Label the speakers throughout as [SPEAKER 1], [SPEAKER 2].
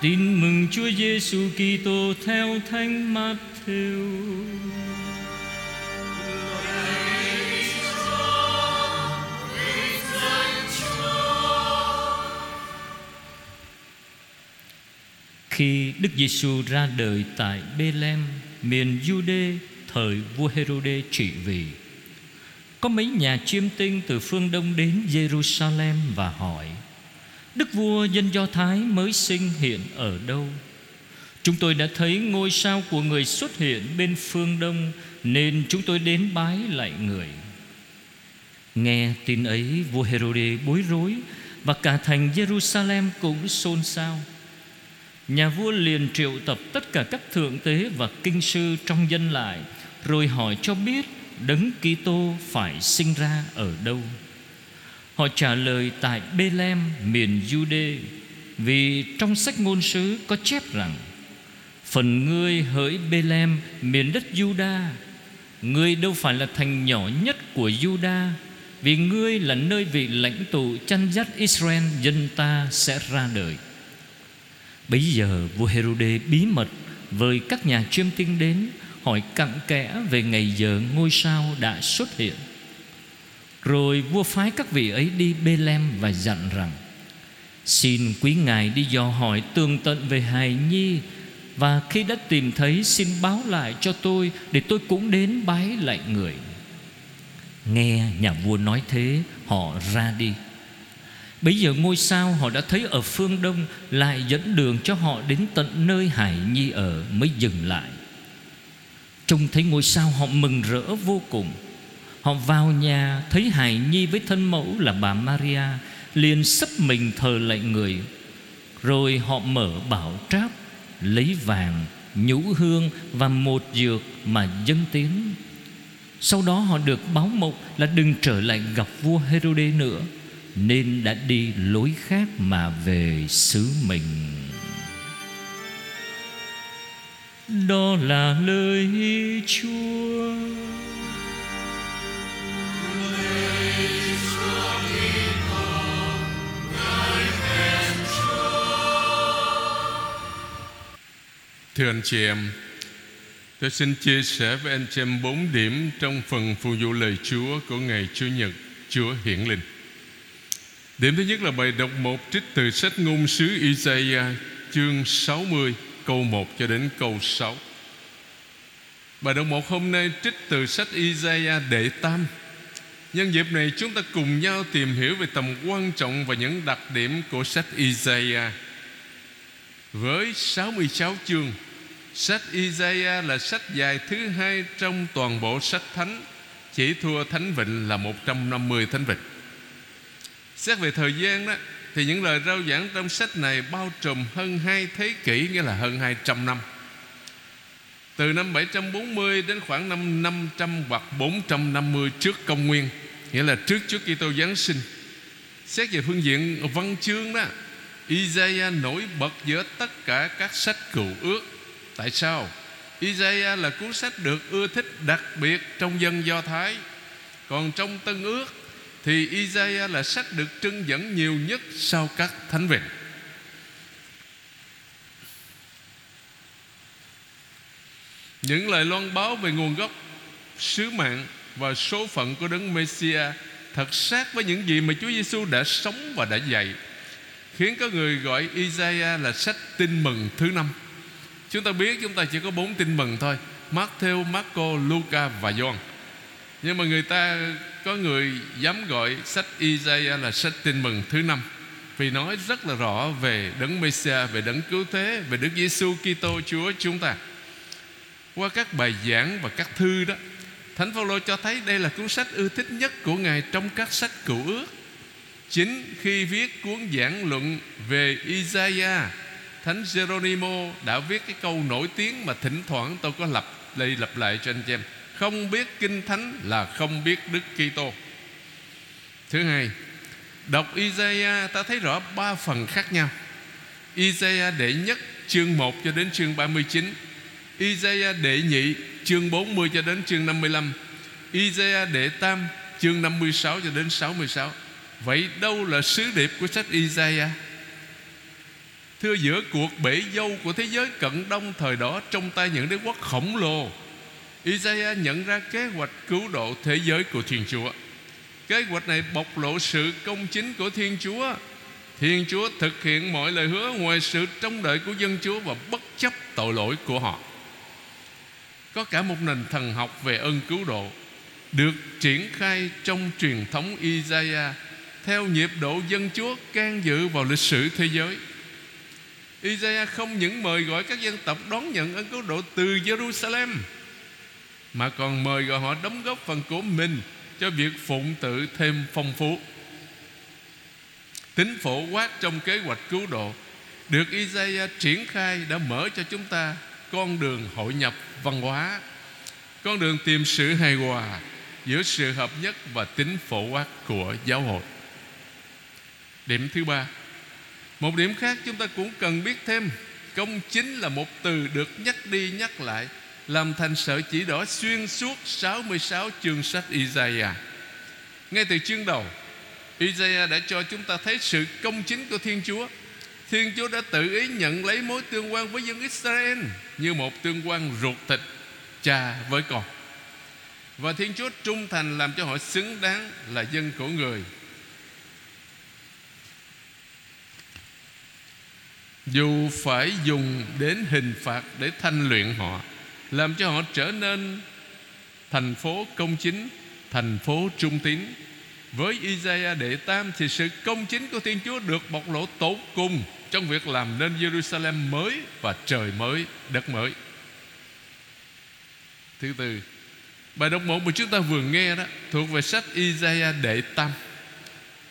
[SPEAKER 1] Tin mừng Chúa Giêsu Kitô theo Thánh Matthew. Khi Đức Giêsu ra đời tại Bethlehem, miền Jude thời vua Herode trị vì, có mấy nhà chiêm tinh từ phương Đông đến Jerusalem và hỏi: Đức vua dân Do Thái mới sinh hiện ở đâu? Chúng tôi đã thấy ngôi sao của người xuất hiện bên phương Đông nên chúng tôi đến bái lại người. Nghe tin ấy, vua Herode bối rối và cả thành Jerusalem cũng xôn xao. Nhà vua liền triệu tập tất cả các thượng tế và kinh sư trong dân lại Rồi hỏi cho biết Đấng Kitô phải sinh ra ở đâu Họ trả lời tại Bethlehem, miền Jude Vì trong sách ngôn sứ có chép rằng, Phần ngươi hỡi Bethlehem, miền đất Juda Ngươi đâu phải là thành nhỏ nhất của Juda Vì ngươi là nơi vị lãnh tụ chăn dắt Israel, dân ta sẽ ra đời. Bây giờ vua Herode bí mật Với các nhà chiêm tinh đến, Hỏi cặn kẽ về ngày giờ ngôi sao đã xuất hiện. Rồi vua phái các vị ấy đi Bethlehem và dặn rằng, Xin quý ngài đi dò hỏi tường tận về hài nhi, Và khi đã tìm thấy, xin báo lại cho tôi, Để tôi cũng đến bái lại người. Nghe nhà vua nói thế, Họ ra đi. Bây giờ ngôi sao họ đã thấy ở phương đông Lại dẫn đường cho họ đến tận nơi Hải Nhi ở mới dừng lại. Trông thấy ngôi sao họ mừng rỡ vô cùng. Họ vào nhà thấy hài Nhi với thân mẫu là bà Maria liền sắp mình thờ lại người. Rồi họ mở bảo tráp Lấy vàng, nhũ hương và một dược mà dâng tiến. Sau đó họ được báo mộc là đừng trở lại gặp vua Herode nữa nên đã đi lối khác mà về xứ mình. Đó là lời chúa.
[SPEAKER 2] Thưa anh chị em Tôi xin chia sẻ với anh chị em bốn điểm Trong phần phụ vụ lời Chúa Của ngày Chủ nhật Chúa hiển linh Điểm thứ nhất là bài đọc một trích từ sách ngôn sứ Isaiah chương 60 câu 1 cho đến câu 6. Bài đọc một hôm nay trích từ sách Isaiah đệ tam. Nhân dịp này chúng ta cùng nhau tìm hiểu về tầm quan trọng và những đặc điểm của sách Isaiah. Với 66 chương, sách Isaiah là sách dài thứ hai trong toàn bộ sách thánh, chỉ thua Thánh Vịnh là 150 Thánh Vịnh. Xét về thời gian đó Thì những lời rao giảng trong sách này Bao trùm hơn hai thế kỷ Nghĩa là hơn 200 năm. Từ năm 740 đến khoảng năm 500 hoặc 450 trước công nguyên Nghĩa là trước trước Kitô Giáng sinh. Xét về phương diện văn chương đó Isaiah nổi bật giữa tất cả các sách cựu ước. Tại sao? Isaiah là cuốn sách được ưa thích đặc biệt trong dân Do Thái Còn trong Tân ước thì Isaiah là sách được trưng dẫn nhiều nhất sau các thánh viện. Những lời loan báo về nguồn gốc, sứ mạng và số phận của đấng Messiah thật sát với những gì mà Chúa Giêsu đã sống và đã dạy, khiến có người gọi Isaiah là sách tin mừng thứ năm. Chúng ta biết chúng ta chỉ có bốn tin mừng thôi: Matthew, Marco, Luca và John. Nhưng mà người ta có người dám gọi sách Isaiah là sách tin mừng thứ năm vì nói rất là rõ về đấng Messiah, về đấng cứu thế, về Đức Giêsu Kitô Chúa chúng ta. Qua các bài giảng và các thư đó, Thánh Phaolô cho thấy đây là cuốn sách ưa thích nhất của Ngài trong các sách cựu ước. Chính khi viết cuốn giảng luận về Isaiah, Thánh Geronimo đã viết cái câu nổi tiếng mà thỉnh thoảng tôi có lặp lại lặp lại cho anh chị em. Không biết kinh thánh là không biết Đức Kitô. Thứ hai, đọc Isaiah ta thấy rõ ba phần khác nhau. Isaiah đệ nhất chương 1 cho đến chương 39, Isaiah đệ nhị chương 40 cho đến chương 55, Isaiah đệ tam chương 56 cho đến 66. Vậy đâu là sứ điệp của sách Isaiah? Thưa giữa cuộc bể dâu của thế giới cận đông thời đó, Trong tay những đế quốc khổng lồ, Isaiah nhận ra kế hoạch cứu độ thế giới của Thiên Chúa. Kế hoạch này bộc lộ sự công chính của Thiên Chúa. Thiên Chúa thực hiện mọi lời hứa Ngoài sự trông đợi của dân Chúa Và bất chấp tội lỗi của họ. Có cả một nền thần học về ơn cứu độ Được triển khai trong truyền thống Isaiah Theo nhịp độ dân Chúa can dự vào lịch sử thế giới. Isaiah không những mời gọi các dân tộc đón nhận ơn cứu độ từ Jerusalem, Mà còn mời gọi họ đóng góp phần của mình Cho việc phụng tự thêm phong phú. Tính phổ quát trong kế hoạch cứu độ, Được Isaiah triển khai đã mở cho chúng ta Con đường hội nhập văn hóa, Con đường tìm sự hài hòa Giữa sự hợp nhất và tính phổ quát của giáo hội. Điểm thứ ba một điểm khác chúng ta cũng cần biết thêm, Công chính là một từ được nhắc đi nhắc lại, Làm thành sợi chỉ đỏ xuyên suốt 66 chương sách Isaiah. Ngay từ chương đầu, Isaiah đã cho chúng ta thấy sự công chính của Thiên Chúa. Thiên Chúa đã tự ý nhận lấy mối tương quan với dân Israel Như một tương quan ruột thịt cha với con. Và Thiên Chúa trung thành làm cho họ xứng đáng là dân của người. Dù phải dùng đến hình phạt để thanh luyện họ, làm cho họ trở nên thành phố công chính, thành phố trung tín. Với Isaiah đệ tam thì sự công chính của Thiên Chúa được bộc lộ tột cùng trong việc làm nên Jerusalem mới và trời mới, đất mới. Thứ tư, bài đọc một mà chúng ta vừa nghe đó thuộc về sách Isaiah đệ tam.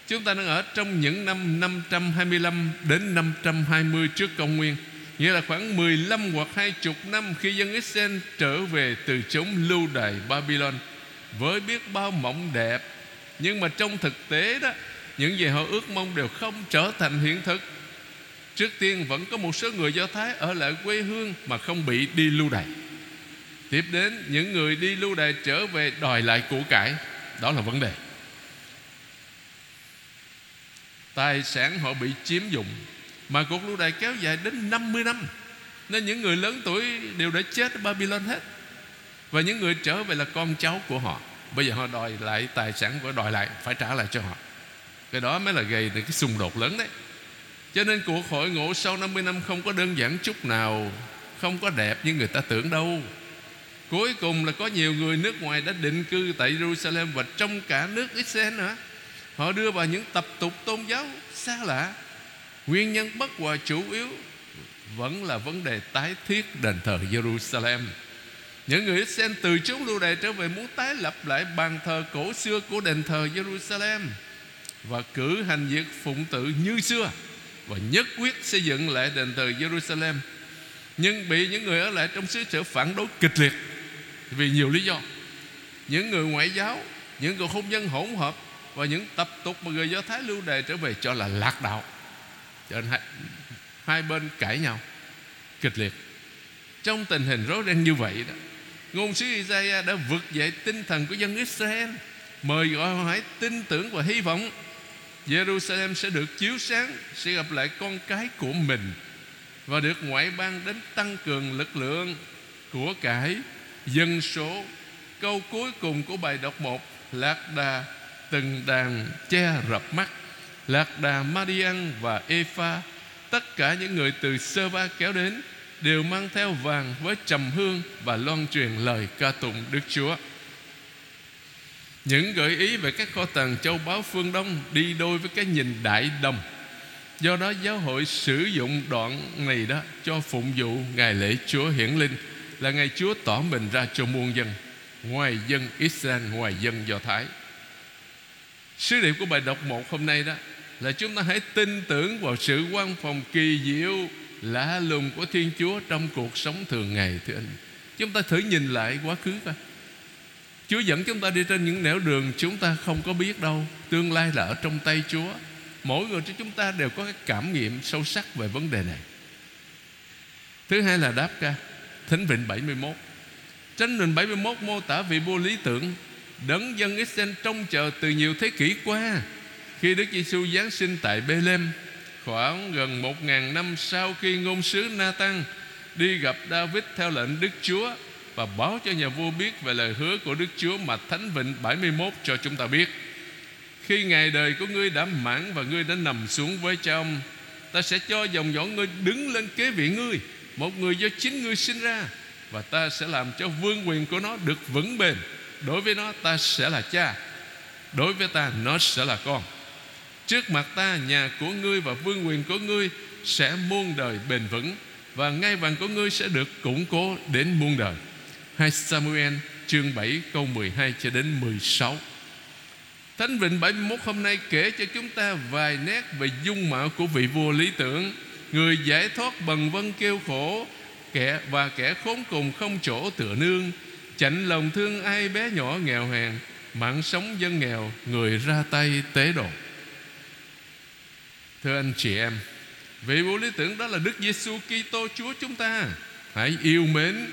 [SPEAKER 2] Chúng ta đang ở trong những năm 525 đến 520 trước công nguyên. Nghĩa là khoảng 15 hoặc 20 năm khi dân Israel trở về từ chống lưu đày Babylon Với biết bao mộng đẹp. Nhưng mà trong thực tế đó, Những gì họ ước mong đều không trở thành hiện thực. Trước tiên vẫn có một số người Do Thái ở lại quê hương mà không bị đi lưu đày. Tiếp đến, những người đi lưu đày trở về đòi lại của cải. Đó là vấn đề. Tài sản họ bị chiếm dụng. Mà cuộc lưu đày kéo dài đến 50 năm, Nên những người lớn tuổi đều đã chết ở Babylon hết. Và những người trở về là con cháu của họ. Bây giờ họ đòi lại tài sản của đòi lại, phải trả lại cho họ. Cái đó mới là gây được cái xung đột lớn đấy. Cho nên cuộc hội ngộ sau 50 năm Không có đơn giản chút nào, Không có đẹp như người ta tưởng đâu. Cuối cùng là có nhiều người nước ngoài đã định cư tại Jerusalem Và trong cả nước Israel nữa. Họ đưa vào những tập tục tôn giáo xa lạ. Nguyên nhân bất hòa chủ yếu Vẫn là vấn đề tái thiết đền thờ Jerusalem. Những người Israel từ chốn lưu đày trở về Muốn tái lập lại bàn thờ cổ xưa của đền thờ Jerusalem Và cử hành việc phụng tự như xưa Và nhất quyết xây dựng lại đền thờ Jerusalem. Nhưng bị những người ở lại trong xứ sở phản đối kịch liệt Vì nhiều lý do. Những người ngoại giáo, Những cuộc hôn nhân hỗn hợp và những tập tục mà người Do Thái lưu đề trở về cho là lạc đạo. Cho nên hai, hai bên cãi nhau kịch liệt. Trong tình hình rối ren như vậy đó ngôn sứ Isaiah đã vực dậy tinh thần của dân Israel mời gọi họ hãy tin tưởng và hy vọng Jerusalem sẽ được chiếu sáng sẽ gặp lại con cái của mình và được ngoại bang đến tăng cường lực lượng của cải dân số. Câu cuối cùng của bài đọc một lạc đà từng đàn che rập mắt lạc đà Madian và Epha tất cả những người từ sơ ba kéo đến đều mang theo vàng với trầm hương và loan truyền lời ca tụng Đức Chúa. Những gợi ý về các kho tàng châu báu phương Đông đi đôi với cái nhìn đại đồng. Do đó giáo hội sử dụng đoạn này đó cho phụng vụ ngày lễ Chúa hiển linh là ngày Chúa tỏ mình ra cho muôn dân, ngoài dân Israel, ngoài dân Do Thái. Sứ điệp của bài đọc một hôm nay đó Là chúng ta hãy tin tưởng vào sự quan phòng kỳ diệu, Lạ lùng của Thiên Chúa Trong cuộc sống thường ngày, thưa anh. Chúng ta thử nhìn lại quá khứ coi. Chúa dẫn chúng ta đi trên những nẻo đường Chúng ta không có biết đâu. Tương lai là ở trong tay Chúa. Mỗi người trong chúng ta đều có cái cảm nghiệm sâu sắc về vấn đề này. Thứ hai là đáp ca, Thánh Vịnh 71 thánh Vịnh 71 mô tả vị vua lý tưởng đấng dân Israel trông chờ từ nhiều thế kỷ qua khi Đức Giêsu giáng sinh tại Bethlehem khoảng gần một ngàn năm sau khi ngôn sứ Nathan đi gặp David theo lệnh Đức Chúa và báo cho nhà vua biết về lời hứa của Đức Chúa mà Thánh Vịnh 71 cho chúng ta biết. Khi ngày đời của ngươi đã mãn và ngươi đã nằm xuống với cha ông, ta sẽ cho dòng dõi ngươi đứng lên kế vị ngươi, một người do chính ngươi sinh ra, và ta sẽ làm cho vương quyền của nó được vững bền. Đối với nó ta sẽ là cha, đối với ta nó sẽ là con. Trước mặt ta nhà của ngươi và vương quyền của ngươi sẽ muôn đời bền vững và ngai vàng của ngươi sẽ được củng cố đến muôn đời. 2 Samuel chương 7 câu 12 cho đến 16. Thánh Vịnh 71 hôm nay kể cho chúng ta vài nét về dung mạo của vị vua lý tưởng, người giải thoát bần vân kêu khổ, kẻ và kẻ khốn cùng không chỗ tựa nương, chạnh lòng thương ai bé nhỏ nghèo hèn, mạng sống dân nghèo, người ra tay tế độ. Thưa anh chị em, vị vô lý tưởng đó là Đức Giêsu Kitô Chúa chúng ta. Hãy yêu mến,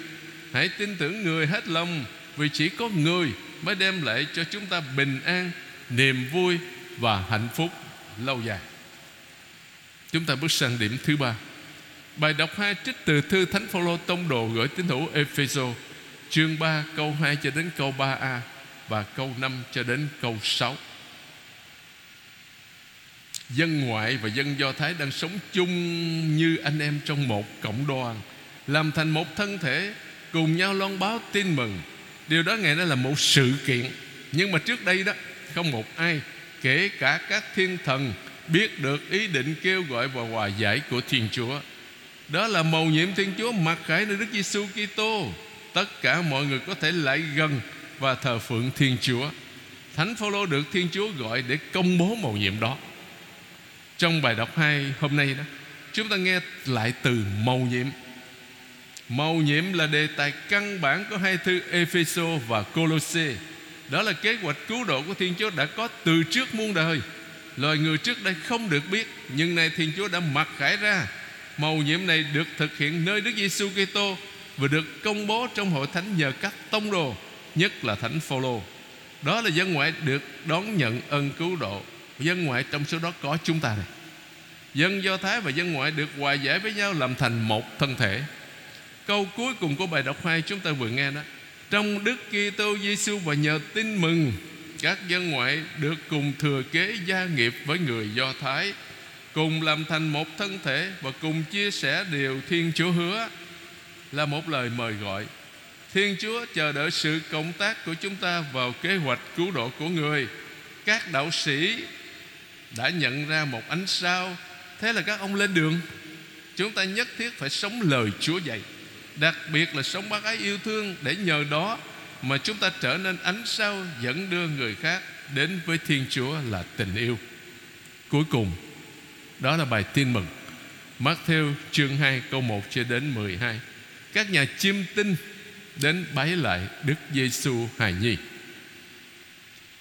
[SPEAKER 2] hãy tin tưởng người hết lòng, vì chỉ có người mới đem lại cho chúng ta bình an, niềm vui và hạnh phúc lâu dài. Chúng ta bước sang điểm thứ ba. Bài đọc hai trích từ thư Thánh Phaolô tông đồ gửi tín hữu Epheso, chương 3 câu 2 cho đến câu 3a và câu 5 cho đến câu 6. Dân ngoại và dân Do Thái đang sống chung như anh em trong một cộng đoàn, Làm thành một thân thể, Cùng nhau loan báo tin mừng. Điều đó ngày nay là một sự kiện, Nhưng mà trước đây đó, Không một ai, Kể cả các thiên thần, Biết được ý định kêu gọi và hòa giải của Thiên Chúa. Đó là mầu nhiệm Thiên Chúa mặc khải nơi Đức Giêsu Kitô. Tất cả mọi người có thể lại gần Và thờ phượng Thiên Chúa. Thánh Phaolô được Thiên Chúa gọi để công bố mầu nhiệm đó. Trong bài đọc 2 hôm nay đó, Chúng ta nghe lại từ mầu nhiệm. Mầu nhiệm là đề tài căn bản của hai thư Epheso và Colosse. Đó là kế hoạch cứu độ của Thiên Chúa đã có từ trước muôn đời. Loài người trước đây không được biết, Nhưng nay Thiên Chúa đã mặc khải ra. Mầu nhiệm này được thực hiện nơi Đức Giêsu Kitô và được công bố trong hội thánh nhờ các tông đồ, Nhất là thánh Phaolô. Đó là dân ngoại được đón nhận ân cứu độ. Dân ngoại trong số đó có chúng ta này. Dân Do Thái và dân ngoại được hòa giải với nhau Làm thành một thân thể. Câu cuối cùng của bài đọc 2 chúng ta vừa nghe đó. Trong Đức Kitô Giêsu và nhờ tin mừng, Các dân ngoại được cùng thừa kế gia nghiệp với người Do Thái, Cùng làm thành một thân thể Và cùng chia sẻ điều Thiên Chúa hứa. Là một lời mời gọi. Thiên Chúa chờ đợi sự cộng tác của chúng ta Vào kế hoạch cứu độ của người. Các đạo sĩ đã nhận ra một ánh sao. Thế là các ông lên đường. Chúng ta nhất thiết phải sống lời chúa dạy. Đặc biệt là sống bác ái yêu thương để nhờ đó mà chúng ta trở nên ánh sao dẫn đưa người khác đến với thiên chúa là tình yêu. Cuối cùng, đó là bài tin mừng. Matthew chương 2 câu 1 cho đến 12 các nhà chiêm tinh đến bái lại Đức Giêsu hài nhi.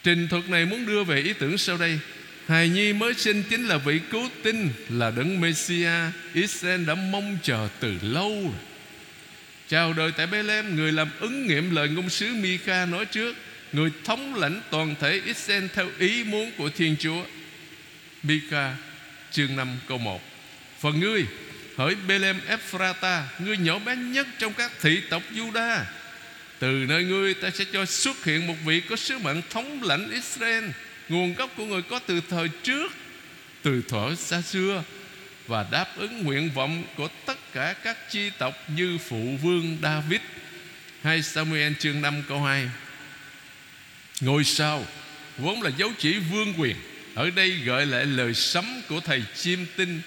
[SPEAKER 2] Trình thuật này muốn đưa về ý tưởng sau đây. Hài Nhi mới sinh chính là vị cứu tinh, Là đấng Messia Israel đã mong chờ từ lâu. Rồi Chào đời tại Bethlehem, Người làm ứng nghiệm lời ngôn sứ Mika nói trước, Người thống lãnh toàn thể Israel Theo ý muốn của Thiên Chúa. Mika chương 5 câu 1 Phần ngươi Hỡi Bethlehem Ephrata Ngươi nhỏ bé nhất trong các thị tộc Juda Từ nơi ngươi ta sẽ cho xuất hiện một vị Có sứ mệnh thống lãnh Israel. Nguồn gốc của người có từ thời trước, Từ thuở xa xưa, Và đáp ứng nguyện vọng của tất cả các chi tộc Như phụ vương David. Hay Samuel chương 5 câu 2 Ngôi sao Vốn là dấu chỉ vương quyền, Ở đây gợi lại lời sấm của thầy chiêm tinh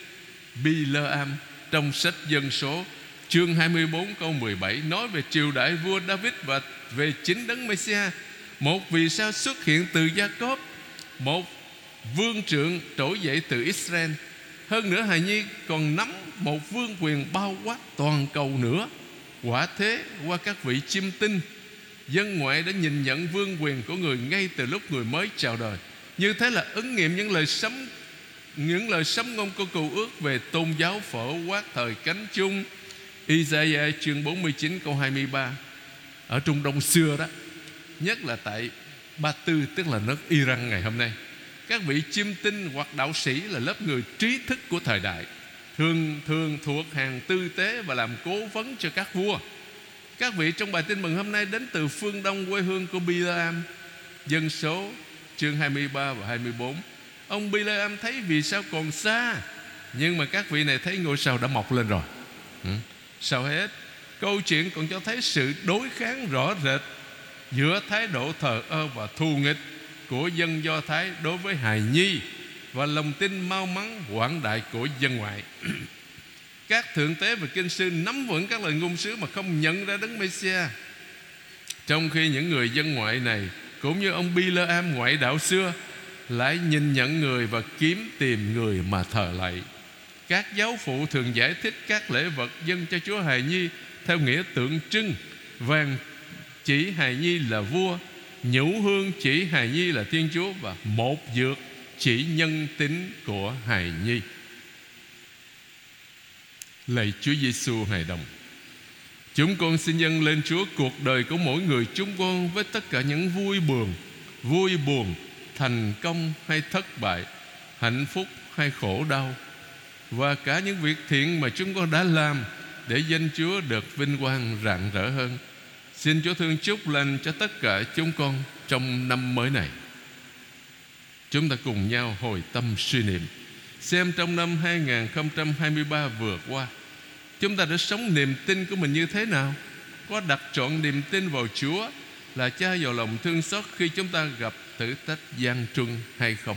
[SPEAKER 2] Bileam trong sách dân số, Chương 24 câu 17 Nói về triều đại vua David Và về chính đấng Messiah Một vì sao xuất hiện từ Gia Cốp một vương trượng trỗi dậy từ Israel. Hơn nữa, hài nhi còn nắm một vương quyền bao quát toàn cầu nữa. Quả thế, qua các vị chim tinh, dân ngoại đã nhìn nhận vương quyền của người ngay từ lúc người mới chào đời. Như thế là ứng nghiệm những lời sấm những lời sấm ngôn của cầu ước về tôn giáo phổ quát thời cánh chung. Isaiah chương 49 câu 23 Ở Trung Đông xưa đó, Nhất là tại Ba Tư, tức là nước Iran ngày hôm nay, các vị chiêm tinh hoặc đạo sĩ là lớp người trí thức của thời đại, thường thường thuộc hàng tư tế và làm cố vấn cho các vua. Các vị trong bài tin mừng hôm nay đến từ phương đông quê hương của Bilam, dân số chương 23 và 24 ông Bilam thấy vì sao còn xa? Nhưng mà các vị này thấy ngôi sao đã mọc lên rồi. Ừ. Sau hết? Câu chuyện còn cho thấy sự đối kháng rõ rệt Giữa thái độ thờ ơ và thù nghịch Của dân Do Thái đối với hài nhi Và lòng tin mau mắn, quảng đại của dân ngoại. Các thượng tế và kinh sư nắm vững các lời ngôn sứ Mà không nhận ra đấng Messia Trong khi những người dân ngoại này, Cũng như ông Bileam ngoại đạo xưa lại nhìn nhận người và kiếm tìm người mà thờ lạy các giáo phụ thường giải thích các lễ vật dân cho Chúa Hài Nhi theo nghĩa tượng trưng vàng chỉ Hài Nhi là vua, nhũ hương chỉ Hài Nhi là Thiên Chúa và một dược chỉ nhân tính của Hài Nhi. Lạy Chúa Giêsu hài đồng. Chúng con xin dâng lên Chúa cuộc đời của mỗi người chúng con với tất cả những vui buồn, vui buồn, thành công hay thất bại, hạnh phúc hay khổ đau và cả những việc thiện mà chúng con đã làm để danh Chúa được vinh quang rạng rỡ hơn. Xin Chúa thương chúc lành cho tất cả chúng con trong năm mới này. Chúng ta cùng nhau hồi tâm suy niệm xem trong năm 2023 vừa qua chúng ta đã sống niềm tin của mình như thế nào? Có đặt trọn niềm tin vào Chúa là cha vào lòng thương xót khi chúng ta gặp thử thách gian truân hay không?